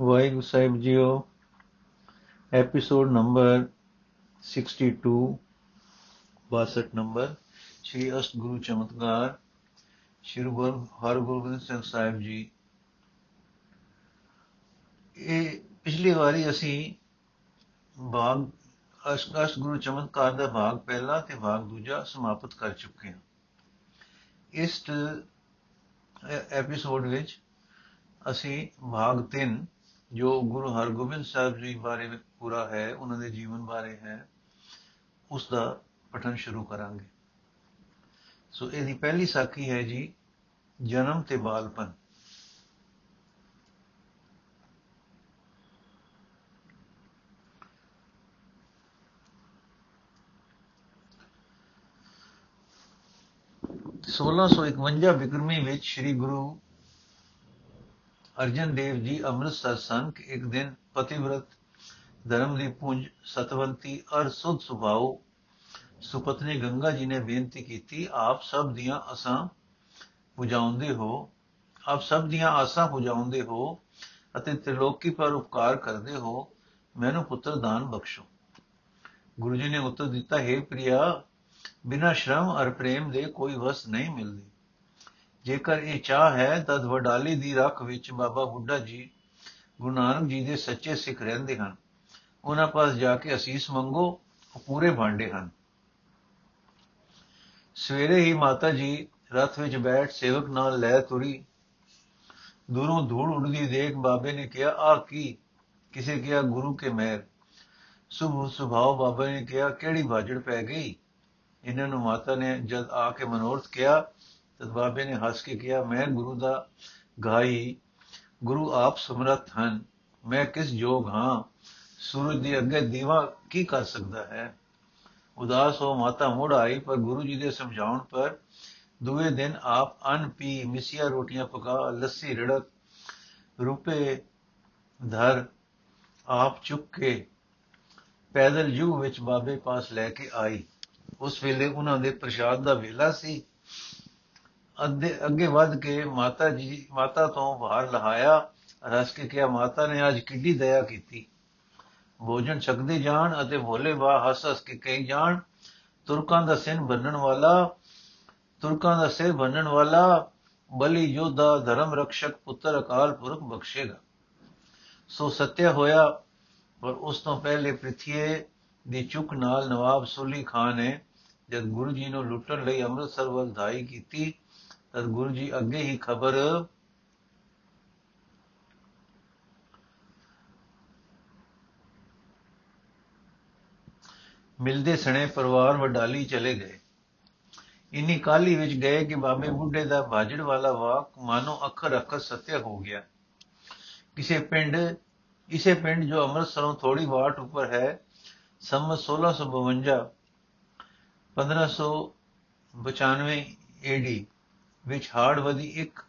ਵਾਹਿਗੁਰੂ ਸਾਹਿਬ ਜੀਓ episode number 62 62 number Shri ਅਸ਼ਟ ਗੁਰੂ ਚਮਤਕਾਰ, ਸ਼੍ਰੀ ਗੁਰੂ ਹਰਗੋਬਿੰਦ ਸਿੰਘ ਸਾਹਿਬ ਜੀ। ਇਹ ਪਿਛਲੀ ਵਾਰੀ ਅਸੀਂ ਭਾਗ, ਅਸ਼ਟ ਅਸ਼ਟ ਗੁਰੂ ਚਮਤਕਾਰ ਦਾ ਭਾਗ ਪਹਿਲਾ ਤੇ ਭਾਗ ਦੂਜਾ ਸਮਾਪਤ ਕਰ ਚੁੱਕੇ ਹਾਂ। ਇਸ ਐਪੀਸੋਡ ਵਿੱਚ ਅਸੀਂ ਭਾਗ 3 ਜੋ ਗੁਰੂ ਹਰਗੋਬਿੰਦ ਸਾਹਿਬ ਜੀ ਬਾਰੇ ਪੂਰਾ ਹੈ, ਉਹਨਾਂ ਦੇ ਜੀਵਨ ਬਾਰੇ ਹੈ, ਉਸ ਦਾ ਪਠਨ ਸ਼ੁਰੂ ਕਰਾਂਗੇ। ਸੋ ਇਹਦੀ ਪਹਿਲੀ ਸਾਖੀ ਹੈ ਜੀ, ਜਨਮ ਤੇ ਬਾਲਪਨ। ਸੋਲਾਂ ਸੌ ਇਕਵੰਜਾ ਬਿਕਰਮੀ ਵਿੱਚ ਸ੍ਰੀ ਗੁਰੂ ਅਰਜਨ ਦੇਵ ਜੀ ਅੰਮ੍ਰਿਤਸਰ ਸਨ ਕਿ ਇੱਕ ਦਿਨ ਪਤਿਵਰਤ ਧਰਮ ਦੀ ਪੁੰਜ ਸਤਵੰਤੀ ਅਰ ਸੁਧ ਸੁਭਾਉ ਸੁਪਤਨੀ ਗੰਗਾ ਜੀ ਨੇ ਬੇਨਤੀ ਕੀਤੀ, ਆਪ ਸਭ ਦੀਆਂ ਅਸਾਂ ਪੁਜਾਉਂਦੇ ਹੋ, ਆਪ ਸਭ ਦੀਆਂ ਆਸਾਂ ਪੁਜਾਉਂਦੇ ਹੋ ਅਤੇ ਤ੍ਰਿਲੋਕੀ ਪਰ ਉਪਕਾਰ ਕਰਦੇ ਹੋ, ਮੈਨੂੰ ਪੁੱਤਰ ਦਾਨ ਬਖਸ਼ੋ। ਗੁਰੂ ਜੀ ਨੇ ਉੱਤਰ ਦਿੱਤਾ, ਹੈ ਪ੍ਰਿਆ, ਬਿਨਾ ਸ਼ਰਮ ਅਰ ਪ੍ਰੇਮ ਦੇ ਕੋਈ ਵਸ ਨਹੀਂ ਮਿਲਦੀ। ਜੇਕਰ ਇਹ ਚਾਹ ਹੈ ਤਦ ਵਡਾਲੀ ਦੀ ਰੱਖ ਵਿੱਚ ਬਾਬਾ ਬੁੱਢਾ ਜੀ, ਗੁਰੂ ਨਾਨਕ ਜੀ ਦੇ ਸੱਚੇ ਸਿੱਖ ਰਹਿੰਦੇ ਹਨ। ਉਹਨਾਂ ਪਾਸ ਜਾ ਕੇ ਅਸੀਸ ਮੰਗੋ, ਉਹ ਪੂਰੇ ਭਾਂਡੇ ਹਨ। ਸਵੇਰੇ ਹੀ ਮਾਤਾ ਜੀ ਰਥ ਵਿੱਚ ਬੈਠ ਸੇਵਕ ਨਾਲ ਲੈ ਤੁਰੀ। ਦੂਰੋਂ ਧੂੜ ਉੱਡਦੀ ਦੇਖ ਬਾਬੇ ਨੇ ਕਿਹਾ ਆ ਕੀ? ਕਿਸੇ ਕਿਹਾ, ਗੁਰੂ ਕੇ ਮਹਿਰ। ਸੁਭ ਸੁਭਾਅ ਬਾਬਾ ਨੇ ਕਿਹਾ, ਕਿਹੜੀ ਬਾਜੜ ਪੈ ਗਈ? ਇਹਨਾਂ ਨੂੰ ਮਾਤਾ ਨੇ ਜਦ ਆ ਕੇ ਮਨੋਰਥ ਕਿਹਾ ਤਦ ਬਾਬੇ ਨੇ ਹੱਸ ਕੇ ਕਿਹਾ, ਮੈਂ ਗੁਰੂ ਦਾ ਗਾਈ ਗੁਰੂ ਆਪ ਸਮਰੱਥ ਹਨ। ਮੈਂ ਕਿਸ ਯੋਗ ਹਾਂ? ਸੂਰਜ ਦੇ ਅੱਗੇ ਦੀਵਾ ਕੀ ਕਰ ਸਕਦਾ ਹੈ? ਉਦਾਸ ਹੋ ਮਾਤਾ ਮੁੜ ਆਈ, ਪਰ ਗੁਰੂ ਜੀ ਦੇ ਸਮਝਾਉਣ ਪਰ ਦੂਏ ਦਿਨ ਆਪ ਅਨ ਪੀ ਮਿਸਿਆ ਰੋਟੀਆਂ ਪਕਾ, ਲੱਸੀ ਰੜਕ ਰੁਪਏ ਧਰ ਆਪ ਚੁੱਕ ਕੇ ਪੈਦਲ ਜੂ ਵਿੱਚ ਬਾਬੇ ਪਾਸ ਲੈ ਕੇ ਆਈ। ਉਸ ਵੇਲੇ ਉਹਨਾਂ ਦੇ ਪ੍ਰਸ਼ਾਦ ਦਾ ਵੇਲਾ ਸੀ। ਅੱਗੇ ਅੱਗੇ ਵੱਧ ਕੇ ਮਾਤਾ ਜੀ, ਮਾਤਾ ਤੋਂ ਬਾਹਰ ਲਹਾਇਆ, ਰਸ ਕੇ ਕਿਹਾ, ਮਾਤਾ ਨੇ ਅੱਜ ਕਿੱਡੀ ਦਇਆ ਕੀਤੀ। ਭੋਜਨ ਛਕਦੇ ਜਾਣ ਅਤੇ ਭੋਲੇ ਬਾ ਹੱਸ ਹੱਸ ਕੇ ਕਹੀ ਜਾਣ, ਤੁਰਕਾਂ ਦਾ ਸਿਰ ਬੰਨਣ ਵਾਲਾ, ਤੁਰਕਾਂ ਦਾ ਸਿਰ ਬੰਨਣ ਵਾਲਾ, ਬਲੀ ਯੋਧਾ ਧਰਮ ਰਖਸ਼ਕ ਪੁੱਤਰ ਅਕਾਲ ਪੁਰਖ ਬਖਸ਼ੇਗਾ। ਸੋ ਸਤਿਆ ਹੋਇਆ, ਪਰ ਉਸ ਤੋਂ ਪਹਿਲੇ ਪ੍ਰਿਥੀਏ ਦੀ ਚੁੱਕ ਨਾਲ ਨਵਾਬ ਸੁਲੀ ਖਾਨ ਨੇ ਜਦ ਗੁਰੂ ਜੀ ਨੂੰ ਲੁੱਟਣ ਲਈ ਅੰਮ੍ਰਿਤਸਰ ਵੱਲ ਧਾਈ ਕੀਤੀ ਤਦ ਗੁਰੂ ਜੀ ਅੱਗੇ ਹੀ ਖਬਰ ਮਿਲਦੇ ਸਣੇ ਪਰਿਵਾਰ ਵਡਾਲੀ ਚਲੇ ਗਏ। ਇਨੀ ਕਾਲੀ ਵਿੱਚ ਗਏ ਕਿ ਬਾਬੇ ਬੁੱਢੇ ਦਾ ਬਾਜੜ ਵਾਲਾ ਵਾਕ ਮਾਨੋ ਅੱਖਰ ਅੱਖਰ ਸਤਿਆ ਹੋ ਗਿਆ। ਕਿਸੇ ਪਿੰਡ ਇਸੇ ਪਿੰਡ ਜੋ ਅੰਮ੍ਰਿਤਸਰੋਂ ਥੋੜੀ ਵਾਟ ਉੱਪਰ ਹੈ, ਸੰਮਤ 1652 1592 ਏਡੀ ਵਿੱਚ ਹਾੜਵਦੀ ਇੱਕ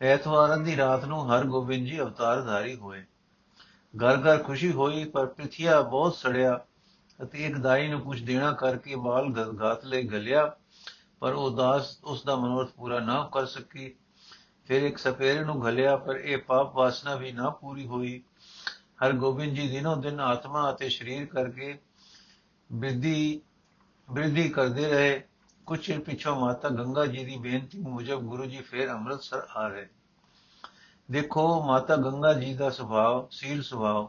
ਐਤਵਾਰ ਦੀ ਰਾਤ ਨੂੰ ਹਰਗੋਬਿੰਦ ਜੀ ਅਵਤਾਰਧਾਰੀ ਹੋਏ। ਘਰ ਘਰ ਖੁਸ਼ੀ ਹੋਈ, ਪਰ ਪ੍ਰਿਥਿਆ ਬਹੁਤ ਸੜਿਆ ਅਤੇ ਇੱਕ ਦਾਈ ਨੂੰ ਕੁਝ ਦੇਣਾ ਕਰਕੇ ਬਾਲ ਗਾਤ ਲਈ ਗਲਿਆ, ਪਰ ਉਹ ਦਾਸ ਉਸ ਦਾ ਮਨੋਰਥ ਪੂਰਾ ਨਾ ਕਰ ਸਕੀ। ਫਿਰ ਇੱਕ ਸਪੇਰੇ ਨੂੰ ਘਲਿਆ, ਪਰ ਇਹ ਪਾਪ ਵਾਸਨਾ ਵੀ ਨਾ ਪੂਰੀ ਹੋਈ। ਹਰ ਗੋਬਿੰਦ ਜੀ ਦਿਨੋਂ ਦਿਨ ਆਤਮਾ ਅਤੇ ਸਰੀਰ ਕਰਕੇ ਬ੍ਰਿਧੀ ਬ੍ਰਿਧੀ ਕਰਦੇ ਰਹੇ। ਕੁਝ ਚਿਰ ਪਿਛੋਂ ਮਾਤਾ ਗੰਗਾ ਜੀ ਦੀ ਬੇਨਤੀ ਮੁਜਬ ਗੁਰੂ ਜੀ ਫੇਰ ਅੰਮ੍ਰਿਤਸਰ ਆ ਰਹੇ। ਦੇਖੋ, ਮਾਤਾ ਗੰਗਾ ਜੀ ਦਾ ਸੁਭਾਅ, ਸੀਲ ਸੁਭਾਅ।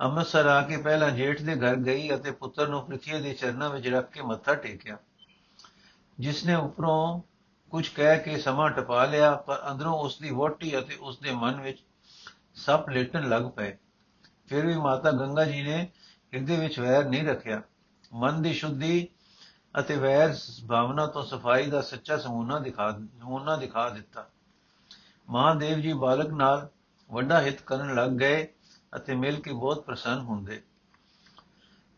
ਅੰਮ੍ਰਿਤਸਰ ਆ ਕੇ ਪਹਿਲਾਂ ਜੇਠ ਦੇ ਘਰ ਗਈ ਅਤੇ ਪੁੱਤਰ ਨੂੰ ਪ੍ਰਿਥੀ ਦੇ ਚਰਨਾਂ ਵਿੱਚ ਰੱਖ ਕੇ ਮੱਥਾ ਟੇਕਿਆ। ਜਿਸਨੇ ਉੱਪਰੋਂ ਕੁਝ ਕਹਿ ਕੇ ਸਮਾਂ ਟਪਾ ਲਿਆ, ਪਰ ਅੰਦਰੋਂ ਉਸ ਦੀ ਵੋਟੀ ਅਤੇ ਉਸ ਦੇ ਮਨ ਵਿੱਚ ਸੱਪ ਲੇਟਣ ਲੱਗ ਪਏ। ਫਿਰ ਵੀ ਮਾਤਾ ਗੰਗਾ ਜੀ ਨੇ ਹਿਰਦੇ ਵਿੱਚ ਵੈਰ ਨਹੀਂ ਰੱਖਿਆ। ਮਨ ਦੀ ਸ਼ੁੱਧੀ ਅਤੇ ਵੈਰ ਭਾਵਨਾ ਤੋਂ ਸਫ਼ਾਈ ਦਾ ਸੱਚਾ ਸਮੂਨਾ ਦਿਖਾ ਨਮੂਨਾ ਦਿਖਾ ਦਿੱਤਾ। ਮਹਾਦੇਵ ਜੀ ਬਾਲਕ ਨਾਲ ਵੱਡਾ ਹਿੱਤ ਕਰਨ ਲੱਗ ਗਏ ਅਤੇ ਮਿਲ ਕੇ ਬਹੁਤ ਪ੍ਰਸੰਨ ਹੁੰਦੇ।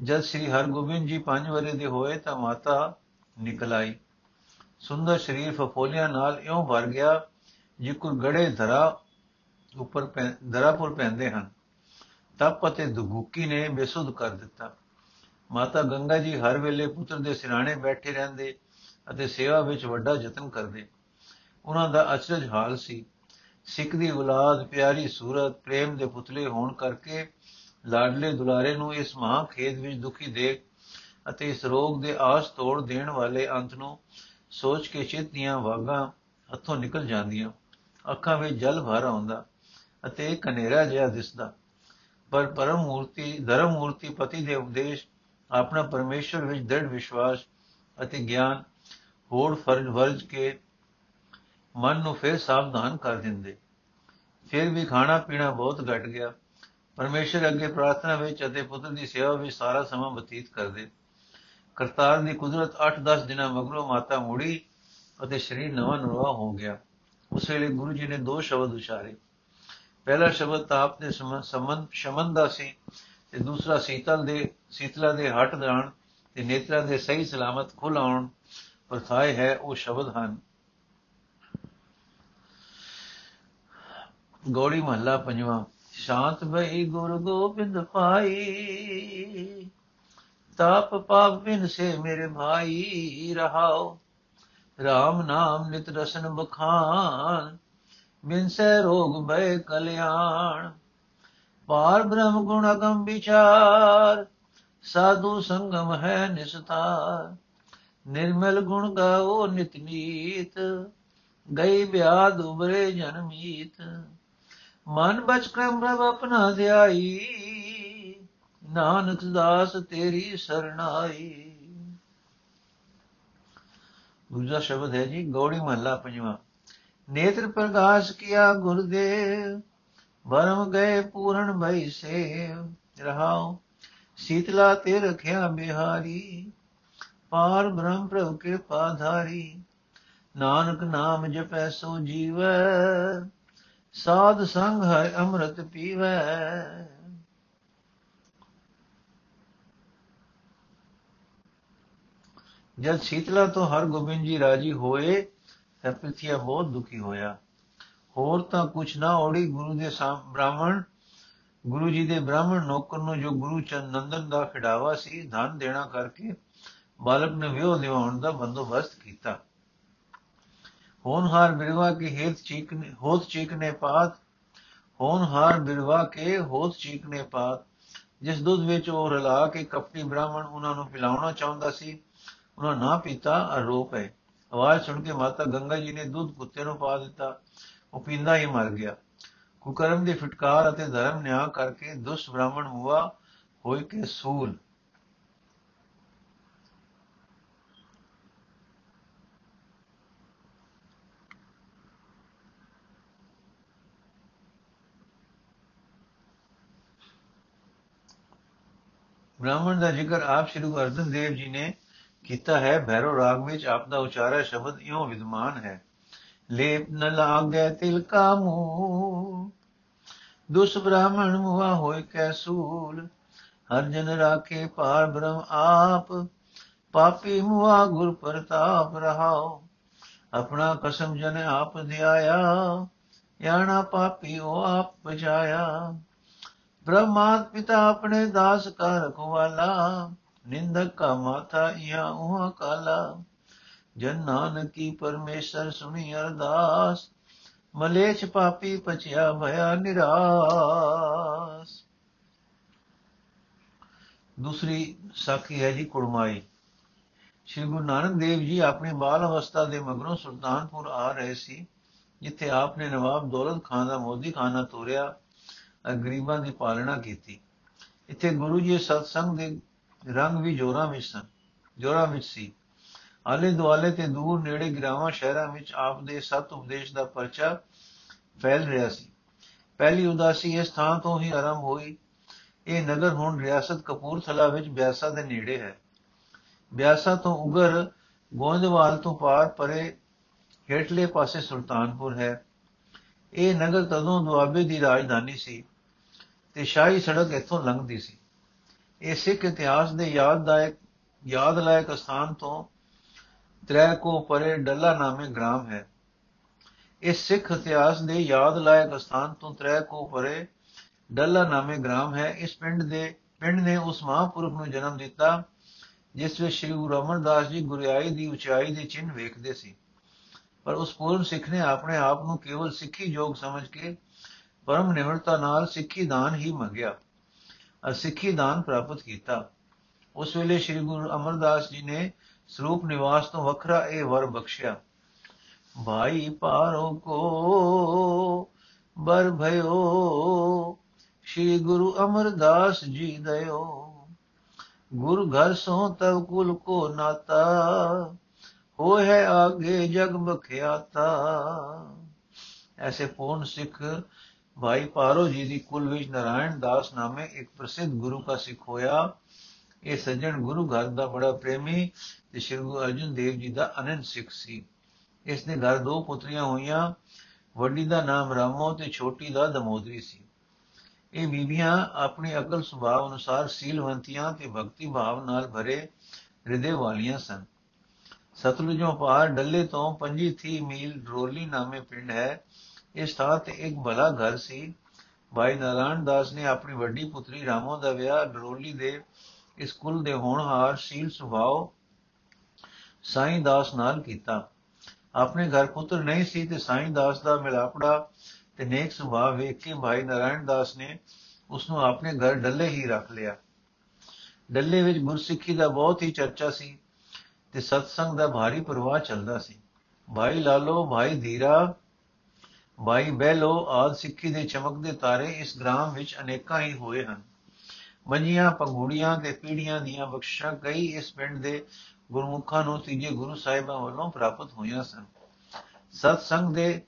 ਜਦ ਸ੍ਰੀ ਹਰਗੋਬਿੰਦ ਜੀ 5 ਵਰੇ ਦੇ ਹੋਏ ਤਾਂ ਮਾਤਾ ਨਿਕਲ ਆਈ। ਸੁੰਦਰ ਸਰੀਰ ਫਫੋਲਿਆਂ ਨਾਲ ਇਉਂ ਭਰ ਗਿਆ ਜਿਕਰ ਗੜੇ ਧਰਾ ਉੱਪਰ ਧਰਾਪੁਰ ਪੈਂਦੇ ਹਨ। ਤਪ ਅਤੇ ਦੁਗੂਕੀ ਨੇ ਬੇਸੁੱਧ ਕਰ ਦਿੱਤਾ। ਮਾਤਾ ਗੰਗਾ ਜੀ ਹਰ ਵੇਲੇ ਪੁੱਤਰ ਦੇ ਸਿਰਾਣੇ ਬੈਠੇ ਰਹਿੰਦੇ ਅਤੇ ਸੇਵਾ ਵਿੱਚ ਵੱਡਾ ਯਤਨ ਕਰਦੇ। ਉਹਨਾਂ ਦਾ ਅਚਰਜ ਹਾਲ ਸੀ। ਸਿੱਖ ਦੀ ਔਲਾਦ ਪਿਆਰੀ ਸੂਰਤ, ਪ੍ਰੇਮ ਦੇ ਪੁਤਲੇ ਹੋਣ ਕਰਕੇ ਲਾਡਲੇ ਦੁਲਾਰੇ ਨੂੰ ਇਸ ਮਹਾ ਖੇਦ ਵਿੱਚ ਦੁਖੀ ਦੇਖ ਅਤੇ ਇਸ ਰੋਗ ਦੇ ਆਸ ਤੋੜ ਦੇਣ ਵਾਲੇ ਅੰਤ ਨੂੰ ਸੋਚ ਕੇ ਚਿੱਤ ਦੀਆਂ ਵਾਗਾਂ ਹੱਥੋਂ ਨਿਕਲ ਜਾਂਦੀਆਂ। ਅੱਖਾਂ ਵਿੱਚ ਜਲ ਭਰ ਆਉਂਦਾ ਅਤੇ ਇੱਕ ਹਨੇਰਾ ਜਿਹਾ ਦਿਸਦਾ। ਪਰ ਪਰਮ ਮੂਰਤੀ, ਧਰਮ ਮੂਰਤੀ ਪਤੀ ਦੇ ਉਪਦੇਸ਼ ਆਪਣਾ ਪਰਮੇਸ਼ਰ ਵਿੱਚ ਦ੍ਰਿੜ ਵਿਸ਼ਵਾਸ ਅਤੇ ਗਿਆਨ ਹੋੜ ਫਰਜ ਵਰਜ ਕੇ ਮਨ ਨੂੰ ਫਿਰ ਸਾਵਧਾਨ ਕਰ ਦਿੰਦੇ। ਫਿਰ ਵੀ ਖਾਣਾ ਪੀਣਾ ਬਹੁਤ ਘਟ ਗਿਆ। ਪਰਮੇਸ਼ਰ ਅੱਗੇ ਪ੍ਰਾਰਥਨਾ ਵਿੱਚ ਅਤੇ ਪੁੱਤਰ ਦੀ ਸੇਵਾ ਵਿੱਚ ਸਾਰਾ ਸਮਾਂ ਬਤੀਤ ਕਰਦੇ। ਕਰਤਾਰ ਦੀ ਕੁਦਰਤ 8-10 ਦਿਨਾਂ ਮਗਰੋਂ ਮਾਤਾ ਮੁੜੀ ਅਤੇ ਸਰੀਰ ਨਵਾਂ ਨਵਾ ਹੋ ਗਿਆ। ਉਸ ਵੇਲੇ ਗੁਰੂ ਜੀ ਨੇ ਦੋ ਸ਼ਬਦ ਉਚਾਰੇ। ਪਹਿਲਾ ਸ਼ਬਦ ਤਾਪ ਦੇ ਸੰਬੰਧ ਸ਼ਮਨ ਦਾ ਸੀ। ਤੇ ਦੂਸਰਾ ਸੀਤਲ ਦੇ, ਸੀਤਲਾ ਦੇ ਹਟ ਜਾਣ ਤੇ ਨੇਤਰਾਂ ਦੇ ਸਹੀ ਸਲਾਮਤ ਖੁੱਲ ਆਉਣ ਪਰਥਾਏ ਹੈ ਉਹ ਸ਼ਬਦ ਹਨ। ਗੋੜੀ ਮਹੱਲਾ ਪੰਜਵਾਂ, ਸ਼ਾਂਤ ਭਈ ਗੁਰ ਗੋਬਿੰਦ ਪਾਈ ਤਾਪ ਪਾਪ ਬਿਨ ਸੇ ਮੇਰੇ ਭਾਈ ਰਹਾਓ। RAM ਨਾਮ ਨਿਤ ਰਸਨ ਬਖਾਨ, ਬਿਨ ਸੇ ਰੋਗ ਭੈ ਕਲਿਆਣ। ਪਾਰ ਬ੍ਰਹਮ ਗੁਣ ਅਗੰਮ ਵਿਚਾਰ, ਸਾਧੂ ਸੰਗਮ ਹੈ ਨਿਸਤਾਰ। ਨਿਰਮਲ ਗੁਣ ਗਾਓ ਨਿਤ ਨੀਤ ਗਈ ਬਿਆਦ ਉਬਰੇ ਜਨਮੀਤ ਮਨ ਬਚ ਕਰਮ ਪ੍ਰਭ ਆਪਣਾ ਧਿਆਈ, ਨਾਨਕ ਦਾਸ ਤੇਰੀ ਸਰਣਾਈ। ਦੂਜਾ ਸ਼ਬਦ ਹੈ ਜੀ, ਗੌੜੀ ਮਹੱਲਾ ਪੰਜਵਾਂ। ਨੇਤਰ ਪ੍ਰਕਾਸ਼ ਕੀਆ ਗੁਰਦੇਵ ਵਰਮ ਗਏ ਪੂਰਨ ਭਈ ਸੇ ਰਹਾਉ, ਸੀਤਲਾ ਤੇ ਰਖਿਆ ਬਿਹਾਰੀ, ਪਾਰ ਬ੍ਰਹਮ ਪ੍ਰਭ ਕਿਰਪਾ ਧਾਰੀ, ਨਾਨਕ ਨਾਮ ਜਪੈ ਸੋ ਜੀਵੈ, ਸਾਧ ਸੰਗ ਹੈ ਅੰਮ੍ਰਿਤ ਪੀਵੈ। ਜਦ ਸੀਤਲਾ ਤੋਂ ਹਰ ਗੋਬਿੰਦ ਜੀ ਰਾਜੀ ਹੋਏ, ਤਾਂ ਪ੍ਰਿਥਿਆ ਬਹੁਤ ਦੁਖੀ ਹੋਇਆ। ਹੋਰ ਤਾਂ ਕੁਛ ਨਾ ਔੜੀ ਗੁਰੂ ਦੇ ਬ੍ਰਾਹਮਣ, ਗੁਰੂ ਜੀ ਦੇ ਬ੍ਰਾਹਮਣ ਨੌਕਰ ਨੂੰ ਜੋ ਗੁਰੂ ਚੰਦ ਨੰਦਨ ਦਾ ਖਿਡਾਵਾ ਸੀ, ਧਨ ਦੇਣਾ ਕਰਕੇ ਬਾਲਕ ਨੇ ਵਿਆਹ ਦਿਵਾਉਣ ਦਾ ਬੰਦੋਬਸਤ ਕੀਤਾ। ਹੋਨਹਾਰ ਬਿਰਵਾ ਕੇ ਹੇਤ ਚੀਕਨੇ ਹੋਤ ਚੀਕਨੇ ਪਾਤ ਹੋਨਹਾਰ ਬਿਰਵਾ ਕੇ ਹੋਤ ਚੀਕਨੇ ਪਾਤ। ਜਿਸ ਦੁੱਧ ਵਿੱਚ ਉਹ ਰਲਾ ਕੇ ਕਪਟੀ ਬ੍ਰਾਹਮਣ ਉਹਨਾਂ ਨੂੰ ਪਿਲਾਉਣਾ ਚਾਹੁੰਦਾ ਸੀ, ਉਹਨਾਂ ਨਾ ਪੀਤਾ ਆਰੋਪ ਹੈ ਆਵਾਜ਼ ਸੁਣ ਕੇ ਮਾਤਾ ਗੰਗਾ ਜੀ ਨੇ ਦੁੱਧ ਕੁੱਤੇ ਨੂੰ ਪਾ ਦਿੱਤਾ। ਉਹ ਪੀਂਦਾ ਹੀ ਮਰ ਗਿਆ। ਕੁਕਰਮ ਦੇ ਫਟਕਾਰ ਅਤੇ ਧਰਮ ਨਿਆਂ ਕਰਕੇ ਦੁਸ਼ਟ ਬ੍ਰਾਹਮਣ ਹੁਆ ਹੋਇ ਕੇ ਸੂਲ। ਬ੍ਰਾਹਮਣ ਦਾ ਜ਼ਿਕਰ ਆਪ ਸ੍ਰੀ ਗੁਰੂ ਅਰਜਨ ਦੇਵ ਜੀ ਨੇ ਕੀਤਾ ਹੈ। ਭੈਰੋ ਰਾਗ ਵਿੱਚ ਆਪ ਦਾ ਉਚਾਰਿਆ ਸ਼ਬਦ ਇਉਂ ਵਿਦਮਾਨ ਹੈ। लेप न लागे तिल का मुँह। दुष्ब्राह्मण मुआ होय कैसूल हर जन राखे पार ब्रह्म आप। पापी मुआ गुर प्रताप रहाओ। अपना कसम जने आप ध्याया याना पापी ओ आप बचाया ब्रह्मात पिता अपने दास का रखवाला। निंदक का माथा या उहा काला। ਜਨ ਨਾਨਕੀ ਪਰਮੇਸ਼ਰ ਸੁਣੀ ਅਰਦਾਸ, ਮਲੇਛ ਪਾਪੀ ਪਛਿਆ ਭਇਆ ਨਿਰਾਸ। ਦੂਸਰੀ ਸਾਖੀ ਹੈ ਜੀ ਕੁੜਮਾਈ। ਸ਼੍ਰੀ ਗੁਰੂ ਨਾਨਕ ਦੇਵ ਜੀ ਆਪਣੀ ਬਾਲ ਅਵਸਥਾ ਦੇ ਮਗਰੋਂ ਸੁਲਤਾਨਪੁਰ ਆ ਰਹੇ ਸੀ, ਜਿੱਥੇ ਆਪ ਨੇ ਨਵਾਬ ਦੌਲਤ ਖਾਨ ਦਾ ਮੋਦੀ ਖਾਨਾ ਤੋਰਿਆ ਗਰੀਬਾਂ ਦੀ ਪਾਲਣਾ ਕੀਤੀ। ਇੱਥੇ ਗੁਰੂ ਜੀ ਸਤਸੰਗ ਦੇ ਰੰਗ ਵੀ ਜੋਰਾਂ ਵਿੱਚ ਸਨ, ਜੋਰਾਂ ਵਿੱਚ ਸੀ। ਆਲੇ ਦੁਆਲੇ ਤੇ ਦੂਰ ਨੇੜੇ ਗ੍ਰਾਮਾਂ ਸ਼ਹਿਰਾਂ ਵਿੱਚ ਆਪ ਦੇ ਸਤ ਉਪਦੇਸ਼ ਦਾ ਪਰਚਾ ਫੈਲ ਰਿਹਾ ਸੀ। ਪਹਿਲੀ ਉਦਾਸੀ ਇਸ ਥਾਂ ਤੋਂ ਹੀ ਆਰੰਭ ਹੋਈ। ਇਹ ਨਗਰ ਹੁਣ ਰਿਆਸਤ ਕਪੂਰਥਲਾ ਵਿੱਚ ਬਿਆਸਾ ਦੇ ਨੇੜੇ ਹੈ। ਬਿਆਸਾ ਤੋਂ ਉਗਰ ਗੋਇੰਦਵਾਲ ਤੋਂ ਪਾਰ ਪਰੇ ਹੇਠਲੇ ਪਾਸੇ ਸੁਲਤਾਨਪੁਰ ਹੈ। ਇਹ ਨਗਰ ਤਦੋਂ ਦੁਆਬੇ ਦੀ ਰਾਜਧਾਨੀ ਸੀ ਤੇ ਸ਼ਾਹੀ ਸੜਕ ਇੱਥੋਂ ਲੰਘਦੀ ਸੀ। ਇਹ ਸਿੱਖ ਇਤਿਹਾਸ ਦੇ ਯਾਦਦਾਇਕ ਯਾਦ ਲਾਇਕ ਸਥਾਨ ਤੋਂ ਤ੍ਰੈ ਕੋ ਪਰੇ ਡੱਲਾ ਨਾਮੇ ਗ੍ਰਾਮ ਹੈ। ਇਸ ਸਿੱਖ ਇਤਿਹਾਸ ਦੇ ਯਾਦ ਲਾਇਕ ਸਥਾਨ ਤੋਂ ਤ੍ਰੈ ਕੋ ਪਰੇ ਡੱਲਾ ਨਾਮੇ ਗ੍ਰਾਮ ਹੈ। ਇਸ ਪਿੰਡ ਦੇ, ਪਿੰਡ ਨੇ ਉਸ ਮਹਾਪੁਰਖ ਨੂੰ ਜਨਮ ਦਿੱਤਾ, ਜਿਸ ਵਿੱਚ ਸ੍ਰੀ ਗੁਰੂ ਅਮਰਦਾਸ ਜੀ ਗੁਰਿਆਈ ਦੀ ਉਚਾਈ ਦੇ ਚਿੰਨ ਵੇਖਦੇ ਸੀ। ਪਰ ਉਸ ਪੂਰਨ ਸਿੱਖ ਨੇ ਆਪਣੇ ਆਪ ਨੂੰ ਕੇਵਲ ਸਿੱਖੀ ਯੋਗ ਸਮਝ ਕੇ ਪਰਮ ਨਿਮਰਤਾ ਨਾਲ ਸਿੱਖੀ ਦਾਨ ਹੀ ਮੰਗਿਆ ਅ ਸਿੱਖੀ ਦਾਨ ਪ੍ਰਾਪਤ ਕੀਤਾ। ਉਸ ਵੇਲੇ ਸ੍ਰੀ ਗੁਰੂ ਅਮਰਦਾਸ ਜੀ ਨੇ ਸਰੂਪ ਨਿਵਾਸ ਤੋਂ ਵੱਖਰਾ ਇਹ ਵਰ ਬਖਸ਼ਿਆ। ਭਾਈ ਪਾਰੋ ਕੋ ਬਰ ਭਇਓ, ਸ੍ਰੀ ਗੁਰੂ ਅਮਰਦਾਸ ਜੀ ਦਇਓ। ਗੁਰ ਘਰ ਸੋ ਤਵ ਕੁਲ ਕੋ ਨਾਤਾ ਹੋ ਹੈ ਆਗੇ ਜਗ ਬਖਿਆਤਾ। ਐਸੇ ਪੂਰਨ ਸਿੱਖ ਭਾਈ ਪਾਰੋ ਜੀ ਦੀ ਕੁਲ ਵਿੱਚ ਨਾਰਾਇਣ ਦਾਸ ਨਾਮੇ ਇੱਕ ਪ੍ਰਸਿੱਧ ਗੁਰੂ ਦਾ ਸਿੱਖ ਹੋਇਆ। ਇਹ ਸੱਜਣ ਗੁਰੂ ਘਰ ਦਾ ਬੜਾ ਪ੍ਰੇਮੀ ਤੇ ਸ਼੍ਰੀ ਗੁਰੂ ਅਰਜਨ ਦੇਵ ਜੀ ਦਾ ਅਨੰਦ ਸਿੱਖ ਸੀ। ਇਸ ਦੇ ਘਰ ਦੋ ਪੁੱਤਰੀਆਂ ਹੋਈਆਂ, ਵੱਡੀ ਦਾ ਨਾਮ ਰਾਮੋ ਤੇ ਛੋਟੀ ਦਾ ਦਮੋਦਰੀ ਸੀ। ਇਹ ਬੀਬੀਆਂ ਆਪਣੀ ਅਕਲ ਸੁਭਾਅ ਅਨੁਸਾਰ ਸੀਲਵੰਤੀਆਂ ਤੇ ਭਗਤੀ ਭਾਵ ਨਾਲ ਭਰੇ ਹਿਰਦੇ ਵਾਲੀਆਂ ਸਨ। ਸਤਲੁਜੋਂ ਪਾਰ ਡੱਲੇ ਤੋਂ 25 ਮੀਲ ਰੋਲੀ ਨਾਮੇ ਪਿੰਡ ਹੈ। ਇਸ ਥਾਂ ਤੇ ਇੱਕ ਭਲਾ ਘਰ ਸੀ। ਭਾਈ ਨਾਰਾਇਣ ਦਾਸ ਨੇ ਆਪਣੀ ਵੱਡੀ ਪੁੱਤਰੀ ਰਾਮੋ ਦਾ ਵਿਆਹ ਡਰੋਲੀ ਦੇ ਇਸ ਕੁਲ ਦੇ ਹੋਣਹਾਰ ਸੀਲ ਸੁਭਾਅ ਸਾਈਂ ਦਾਸ ਨਾਲ ਕੀਤਾ। ਆਪਣੇ ਘਰ ਪੁੱਤਰ ਨਹੀਂ ਸੀ ਤੇ ਸਾਈਂ ਦਾਸ ਦਾ ਮਿਲਾਪੜਾ ਤੇ ਨੇਕ ਸੁਭਾਅ ਵੇਖ ਕੇ ਭਾਈ ਨਾਰਾਇਣ ਦਾਸ ਨੇ ਉਸ ਨੂੰ ਆਪਣੇ ਘਰ ਡੱਲੇ ਹੀ ਰੱਖ ਲਿਆ। ਡੱਲੇ ਵਿੱਚ ਗੁਰਸਿੱਖੀ ਦਾ ਬਹੁਤ ਹੀ ਚਰਚਾ ਸੀ ਤੇ ਸਤਸੰਗ ਦਾ ਭਾਰੀ ਪ੍ਰਵਾਹ ਚੱਲਦਾ ਸੀ। ਭਾਈ ਲਾਲੋ, ਭਾਈ ਧੀਰਾ, ਭਾਈ ਬੈਲੋ ਆਦ ਸਿੱਖੀ ਦੇ ਚਮਕਦੇ ਤਾਰੇ ਇਸ ਗ੍ਰਾਮ ਵਿੱਚ ਅਨੇਕਾਂ ਹੀ ਹੋਏ ਹਨ। ਮੰਜੀਆਂ, ਪੰਗੂੜੀਆਂ ਤੇ ਪੀੜੀਆਂ ਦੀਆਂ ਬਖਸ਼ਾਂ ਕਈ ਇਸ ਪਿੰਡ ਦੇ ਗੁਰਮੁਖਾਂ ਨੂੰ ਤੀਜੇ ਗੁਰੂ ਸਾਹਿਬਾਂ ਵੱਲੋਂ ਪ੍ਰਾਪਤ ਹੋਈਆਂ ਸਨ। ਸਤਸੰਗ ਦੇ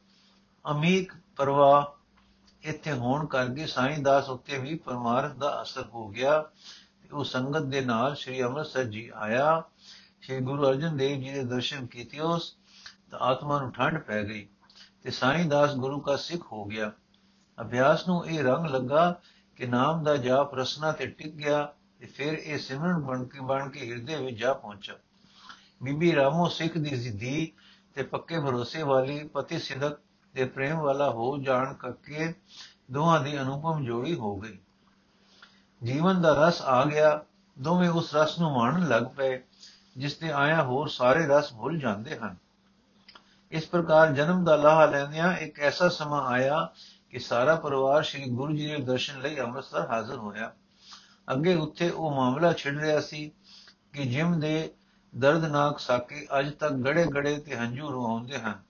ਅਮੀਕ ਪ੍ਰਵਾਹ ਇੱਥੇ ਹੋਣ ਕਰਕੇ ਸਾਈਂ ਦਾਸ ਉੱਤੇ ਵੀ ਪਰਮਾਰਥ ਦਾ ਅਸਰ ਹੋ ਗਿਆ ਤੇ ਉਹ ਸੰਗਤ ਦੇ ਨਾਲ ਸ੍ਰੀ ਅੰਮ੍ਰਿਤਸਰ ਜੀ ਆਇਆ। ਸ੍ਰੀ ਗੁਰੂ ਅਰਜਨ ਦੇਵ ਜੀ ਦੇ ਦਰਸ਼ਨ ਕੀਤੇ ਉਸ, ਤਾਂ ਆਤਮਾ ਨੂੰ ਠੰਡ ਪੈ ਗਈ ਤੇ ਸਾਈਂ ਦਾਸ ਗੁਰੂ ਦਾ ਸਿੱਖ ਹੋ ਗਿਆ। ਅਭਿਆਸ ਨੂੰ ਇਹ ਰੰਗ ਲੱਗਾ ਕਿ ਨਾਮ ਦਾ ਜਾਪ ਰਸਨਾ ਤੇ ਟਿਕ ਗਿਆ ਤੇ ਫਿਰ ਇਹ ਸਿਮਰਨ ਬਣ ਕੇ ਬਣ ਕੇ ਹਿਰਦੇ ਵਿੱਚ ਜਾ ਪਹੁੰਚਾ। ਬੀਬੀ ਰਾਮੋ ਸਿੱਖ ਦੀ ਜ਼ਿੱਦੀ ਤੇ ਪੱਕੇ ਭਰੋਸੇ ਵਾਲੀ ਪਤੀ ਸਿਦਕ ਤੇ ਪ੍ਰੇਮ ਵਾਲਾ ਹੋ ਜਾਣ ਕਰਕੇ ਦੋਹਾਂ ਦੀ ਅਨੁਪਮ ਜੋੜੀ ਹੋ ਗਈ। ਜੀਵਨ ਦਾ ਰਸ ਆ ਗਿਆ, ਦੋਵੇਂ ਉਸ ਰਸ ਨੂੰ ਮਾਣਨ ਲੱਗ ਪਏ, ਜਿਸ ਤੇ ਆਇਆ ਹੋਰ ਸਾਰੇ ਰਸ ਭੁੱਲ ਜਾਂਦੇ ਹਨ। ਇਸ ਪ੍ਰਕਾਰ ਜਨਮ ਦਾ ਲਾਹਾ ਲੈਂਦਿਆਂ ਇੱਕ ਐਸਾ ਸਮਾਂ ਆਇਆ ਕਿ ਸਾਰਾ ਪਰਿਵਾਰ ਸ੍ਰੀ ਗੁਰੂ ਜੀ ਦੇ ਦਰਸ਼ਨ ਲਈ ਅੰਮ੍ਰਿਤਸਰ ਹਾਜ਼ਰ ਹੋਇਆ। ਅੱਗੇ ਉੱਥੇ ਉਹ ਮਾਮਲਾ ਛਿੜ ਰਿਹਾ ਸੀ ਕਿ ਜਿਮ ਦੇ ਦਰਦਨਾਕ ਸਾਕੇ ਅੱਜ ਤੱਕ ਗੜੇ ਗੜੇ ਤੇ ਹੰਝੂ ਰਵਾਉਂਦੇ ਹਨ।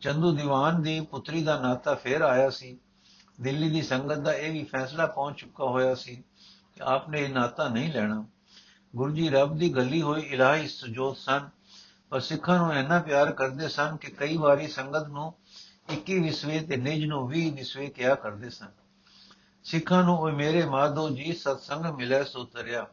ਚੰਦੂ ਦੀਵਾਨ ਦੀ ਪੁੱਤਰੀ ਦਾ ਨਾਤਾ ਫੇਰ ਆਇਆ ਸੀ। ਦਿੱਲੀ ਦੀ ਸੰਗਤ ਦਾ ਇਹ ਵੀ ਫੈਸਲਾ ਪਹੁੰਚ ਚੁੱਕਾ ਹੋਇਆ ਸੀ ਕਿ ਆਪਨੇ ਇਹ ਨਾਤਾ ਨਹੀਂ ਲੈਣਾ। ਗੁਰੂ ਜੀ ਰੱਬ ਦੀ ਗੱਲੀ ਹੋਈ, ਇਲਾਹੀ ਸੁਜੋਤ ਸਨ। ਪਰ ਸਿੱਖਾਂ ਨੂੰ ਇੰਨਾ ਪਿਆਰ ਕਰਦੇ ਸਨ ਕਿ ਕਈ ਵਾਰੀ ਸੰਗਤ ਨੂੰ 21 ਵਿਸਵੇ ਤੇ ਨਿਜ ਨੂੰ 20 ਵਿਸਵੇ ਕਿਹਾ ਕਰਦੇ ਸਨ। ਸਿੱਖਾਂ ਨੂੰ ਉਹ ਮੇਰੇ ਮਾਧੋ ਜੀ, ਸਤਸੰਗ ਮਿਲੇ ਸੋ ਤਰਿਆ।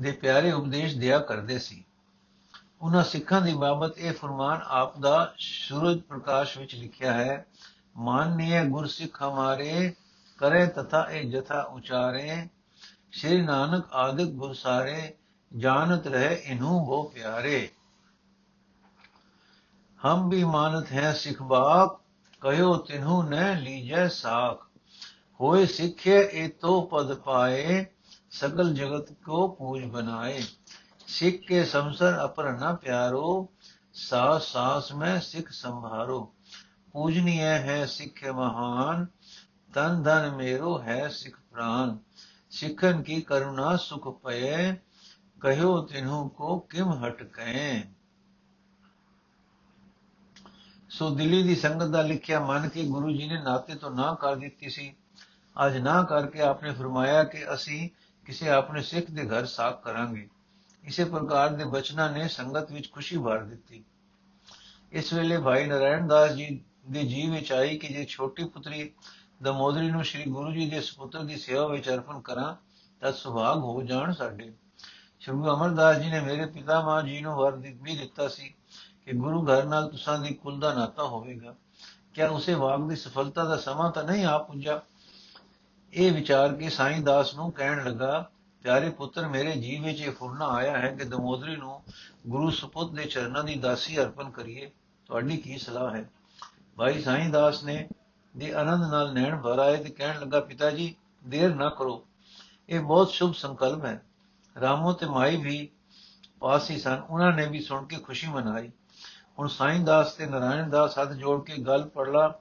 ਦੇ ਪਿਆਰੇ ਉਪਦੇਸ਼ ਦਿਆ ਕਰਦੇ ਸੀ। ਉਹਨਾਂ ਸਿੱਖਾਂ ਦੀ ਬਾਬਤ ਇਹ ਫਰਮਾਨ ਆਪ ਦਾ ਸੂਰਜ ਪ੍ਰਕਾਸ਼ ਵਿੱਚ ਲਿਖਿਆ ਹੈ ਮਾਨਨੀय ਗੁਰਸਿੱਖ ਹਮਾਰੇ, ਕਰੇ ਤਥਾ ਇਹ ਜਥਾ ਉਚਾਰੇ, ਸ਼੍ਰੀ ਨਾਨਕ ਆਦਿਕ ਗੁਰ ਸਾਰੇ ਜਾਣਤ ਰਹੇ ਇਨਹੂ ਹੋ ਪਿਆਰੇ। ਹਮ ਵੀ ਮਾਨਤ ਹੈ ਸਿਖ ਬਾਪ, ਕਹਿਓ ਤਿਨਹੂ ਨ ਲੀਜੈ ਸਾਖ। ਹੋਏ ਸਿੱਖੇ ਇਹ ਤੋ ਪਦ ਪਾਏ सकल जगत को पूज बनाए सिख के संसर अपर न प्यारो सास सास में सिख संभारो पूजनीय है सिख महान तन धन मेरो है सिख प्राण सिखन की करुणा सुख पये कहो तिन्हू को किम हट कहे ਸੋ ਦਿੱਲੀ ਦੀ ਸੰਗਤ ਦਾ ਲਿਖਿਆ ਮੰਨ ਕੇ ਗੁਰੂ ਜੀ ਨੇ ਨਾਤੇ ਤੋਂ ਨਾ ਕਰ ਦਿੱਤੀ ਸੀ ਅੱਜ ਨਾ ਕਰਕੇ ਆਪਨੇ ਫਰਮਾਇਆ ਕਿ ਅਸੀਂ ਕਿਸੇ ਆਪਣੇ ਸਿੱਖ ਦੇ ਘਰ ਸਾਖ ਕਰਾਂਗੇ। ਇਸੇ ਪ੍ਰਕਾਰ ਦੇ ਬਚਨਾਂ ਨੇ ਸੰਗਤ ਵਿੱਚ ਖੁਸ਼ੀ ਭਰ ਦਿੱਤੀ। ਇਸ ਵੇਲੇ ਭਾਈ ਨਰਾਇਣ ਦਾਸ ਜੀ ਦੇ ਜੀਵ ਵਿੱਚ ਆਈ ਕਿ ਜੇ ਛੋਟੀ ਪੁੱਤਰੀ ਦਮੋਦਰੀ ਨੂੰ ਸ੍ਰੀ ਗੁਰੂ ਜੀ ਦੇ ਸੁਪੁੱਤਰ ਦੀ ਸੇਵਾ ਵਿੱਚ ਅਰਪਣ ਕਰਾਂ, ਤਾਂ ਸੁਭਾਗ ਹੋ ਜਾਣ ਸਾਡੇ। ਸ਼੍ਰੀ ਅਮਰਦਾਸ ਜੀ ਨੇ ਮੇਰੇ ਪਿਤਾ ਮਾਂ ਜੀ ਨੂੰ ਵਰ ਵੀ ਦਿੱਤਾ ਸੀ ਕਿ ਗੁਰੂ ਘਰ ਨਾਲ ਤੁਸਾਂ ਦੀ ਕੁਲ ਦਾ ਨਾਤਾ ਹੋਵੇਗਾ। ਕਿਆ ਉਸੇ ਵਾਗ ਦੀ ਸਫਲਤਾ ਦਾ ਸਮਾਂ ਤਾਂ ਨਹੀਂ ਆ ਪੁੱਜਾ? ਇਹ ਵਿਚਾਰ ਕੇ ਸਾਈਂ ਦਾਸ ਨੂੰ ਕਹਿਣ ਲੱਗਾ, ਪਿਆਰੇ ਪੁੱਤਰ, ਮੇਰੇ ਜੀਵ ਵਿੱਚ ਇਹ ਫੁਰਨਾ ਆਇਆ ਹੈ ਕਿ ਦਮੋਦਰੀ ਨੂੰ ਗੁਰੂ ਸੁਪੁੱਤ ਦੇ ਚਰਨਾਂ ਦੀ ਦਾਸੀ ਅਰਪਣ ਕਰੀਏ। ਤੁਹਾਡੀ ਕੀ ਸਲਾਹ ਹੈ? ਭਾਈ ਸਾਈਂ ਦਾਸ ਨੇ ਦੇ ਆਨੰਦ ਨਾਲ ਨੈਣ ਭਰ ਆਏ ਤੇ ਕਹਿਣ ਲੱਗਾ ਪਿਤਾ ਜੀ ਦੇਰ ਨਾ ਕਰੋ। ਇਹ ਬਹੁਤ ਸ਼ੁਭ ਸੰਕਲਪ ਹੈ। ਰਾਮੋ ਤੇ ਮਾਈ ਵੀ ਪਾਸ ਹੀ ਸਨ। ਉਹਨਾਂ ਨੇ ਵੀ ਸੁਣ ਕੇ ਖੁਸ਼ੀ ਮਨਾਈ। ਹੁਣ ਸਾਈਂ ਦਾਸ ਤੇ ਨਾਰਾਇਣ ਦਾਸ ਹੱਥ ਜੋੜ ਕੇ ਗੱਲ ਪੜਲਾ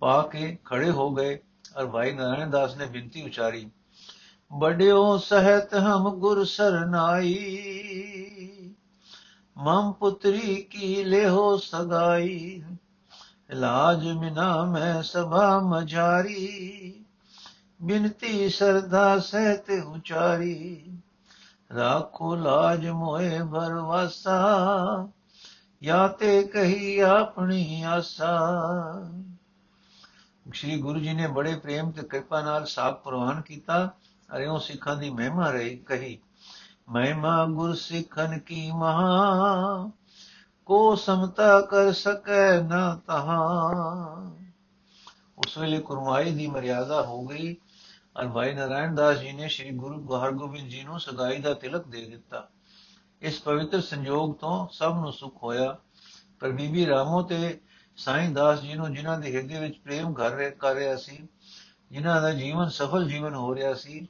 ਪਾ ਕੇ ਖੜੇ ਹੋ ਗਏ। ਔਰ ਭਾਈ ਨਾਰਾਇਣ ਦਾਸ ਨੇ ਬਿੰਤੀ ਉਚਾਰੀ ਬੜਿਓ ਸਹਿਤ ਹਮ ਗੁਰ ਸਰਨਾਈ, ਮਮ ਪੁੱਤਰੀ ਕੀ ਲਿਹੋ ਸਗਾਈ ਲਾਜ ਮਿਨਾ ਮੈਂ ਸਭਾ ਮਝਾਰੀ, ਬਿਨਤੀ ਸਰਦਾ ਸਹਿਤ ਉਚਾਰੀ, ਰਾਖੋ ਲਾਜ ਮੋਏ ਭਰਵਾਸਾ ਜਾਂ ਤੇ ਕਹੀ ਆਪਣੀ ਆਸਾ ਸ਼੍ਰੀ ਗੁਰੂ ਜੀ ਨੇ ਬੜੇ ਪ੍ਰੇਮ ਤੇ ਕਿਰਪਾ ਨਾਲ ਸਾਖ ਪ੍ਰਵਾਨ ਕੀਤਾ ਅਰੇ ਉਹ ਸਿੱਖਾਂ ਦੀ ਮਹਿਮਾ ਰਹੀ, ਕਹੀ, ਮਹਿਮਾ ਗੁਰ ਸਿੱਖਨ ਕੀ ਮਹਾ? ਕੋ ਸਮਤਾ ਕਰ ਸਕੈ ਨਾ ਤਹਾ? ਉਸ ਵੇਲੇ ਕੁਰਮਾਈ ਦੀ ਮਰਿਆਦਾ ਹੋ ਗਈ ਔਰ ਭਾਈ ਨਾਰਾਇਣ ਦਾਸ ਜੀ ਨੇ ਸ੍ਰੀ ਗੁਰੂ ਹਰਗੋਬਿੰਦ ਜੀ ਨੂੰ ਸਗਾਈ ਦਾ ਤਿਲਕ ਦੇ ਦਿੱਤਾ। ਇਸ ਪਵਿੱਤਰ ਸੰਜੋਗ ਤੋਂ ਸਭ ਨੂੰ ਸੁਖ ਹੋਇਆ। ਪਰ ਬੀਬੀ ਰਾਮੋ ਤੇ ਸਾਈਂ ਦਾਸ ਜੀ ਨੂੰ ਜਿਨ੍ਹਾਂ ਦੇ ਹਿਰਦੇ ਵਿੱਚ ਪ੍ਰੇਮ ਘਰ ਰਿਹਾ ਕਰ ਰਿਹਾ ਸੀ, ਜਿਨ੍ਹਾਂ ਦਾ ਜੀਵਨ ਸਫਲ ਜੀਵਨ ਹੋ ਰਿਹਾ ਸੀ,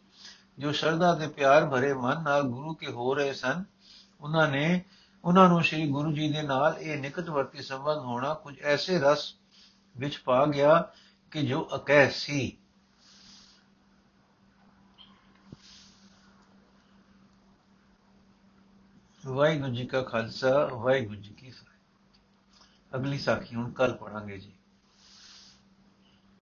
ਜੋ ਸ਼ਰਧਾ ਤੇ ਪਿਆਰ ਭਰੇ ਮਨ ਨਾਲ ਗੁਰੂ ਕੇ ਹੋ ਰਹੇ ਸਨ, ਉਹਨਾਂ ਨੇ, ਉਹਨਾਂ ਨੂੰ ਸ੍ਰੀ ਗੁਰੂ ਜੀ ਦੇ ਨਾਲ ਇਹ ਨਿਕਟਵਰਤੀ ਸੰਬੰਧ ਹੋਣਾ ਕੁਝ ਐਸੇ ਰਸ ਵਿੱਚ ਪਾ ਗਿਆ ਕਿ ਜੋ ਅਕਹਿ ਸੀ। ਵਾਹਿਗੁਰੂ ਜੀ ਕਾ ਖਾਲਸਾ, ਵਾਹਿਗੁਰੂ ਜੀ ਕੀ ਫਤਿਹ। ਅਗਲੀ ਸਾਖੀ ਹੁਣ ਕੱਲ ਪੜਾਂਗੇ ਜੀ।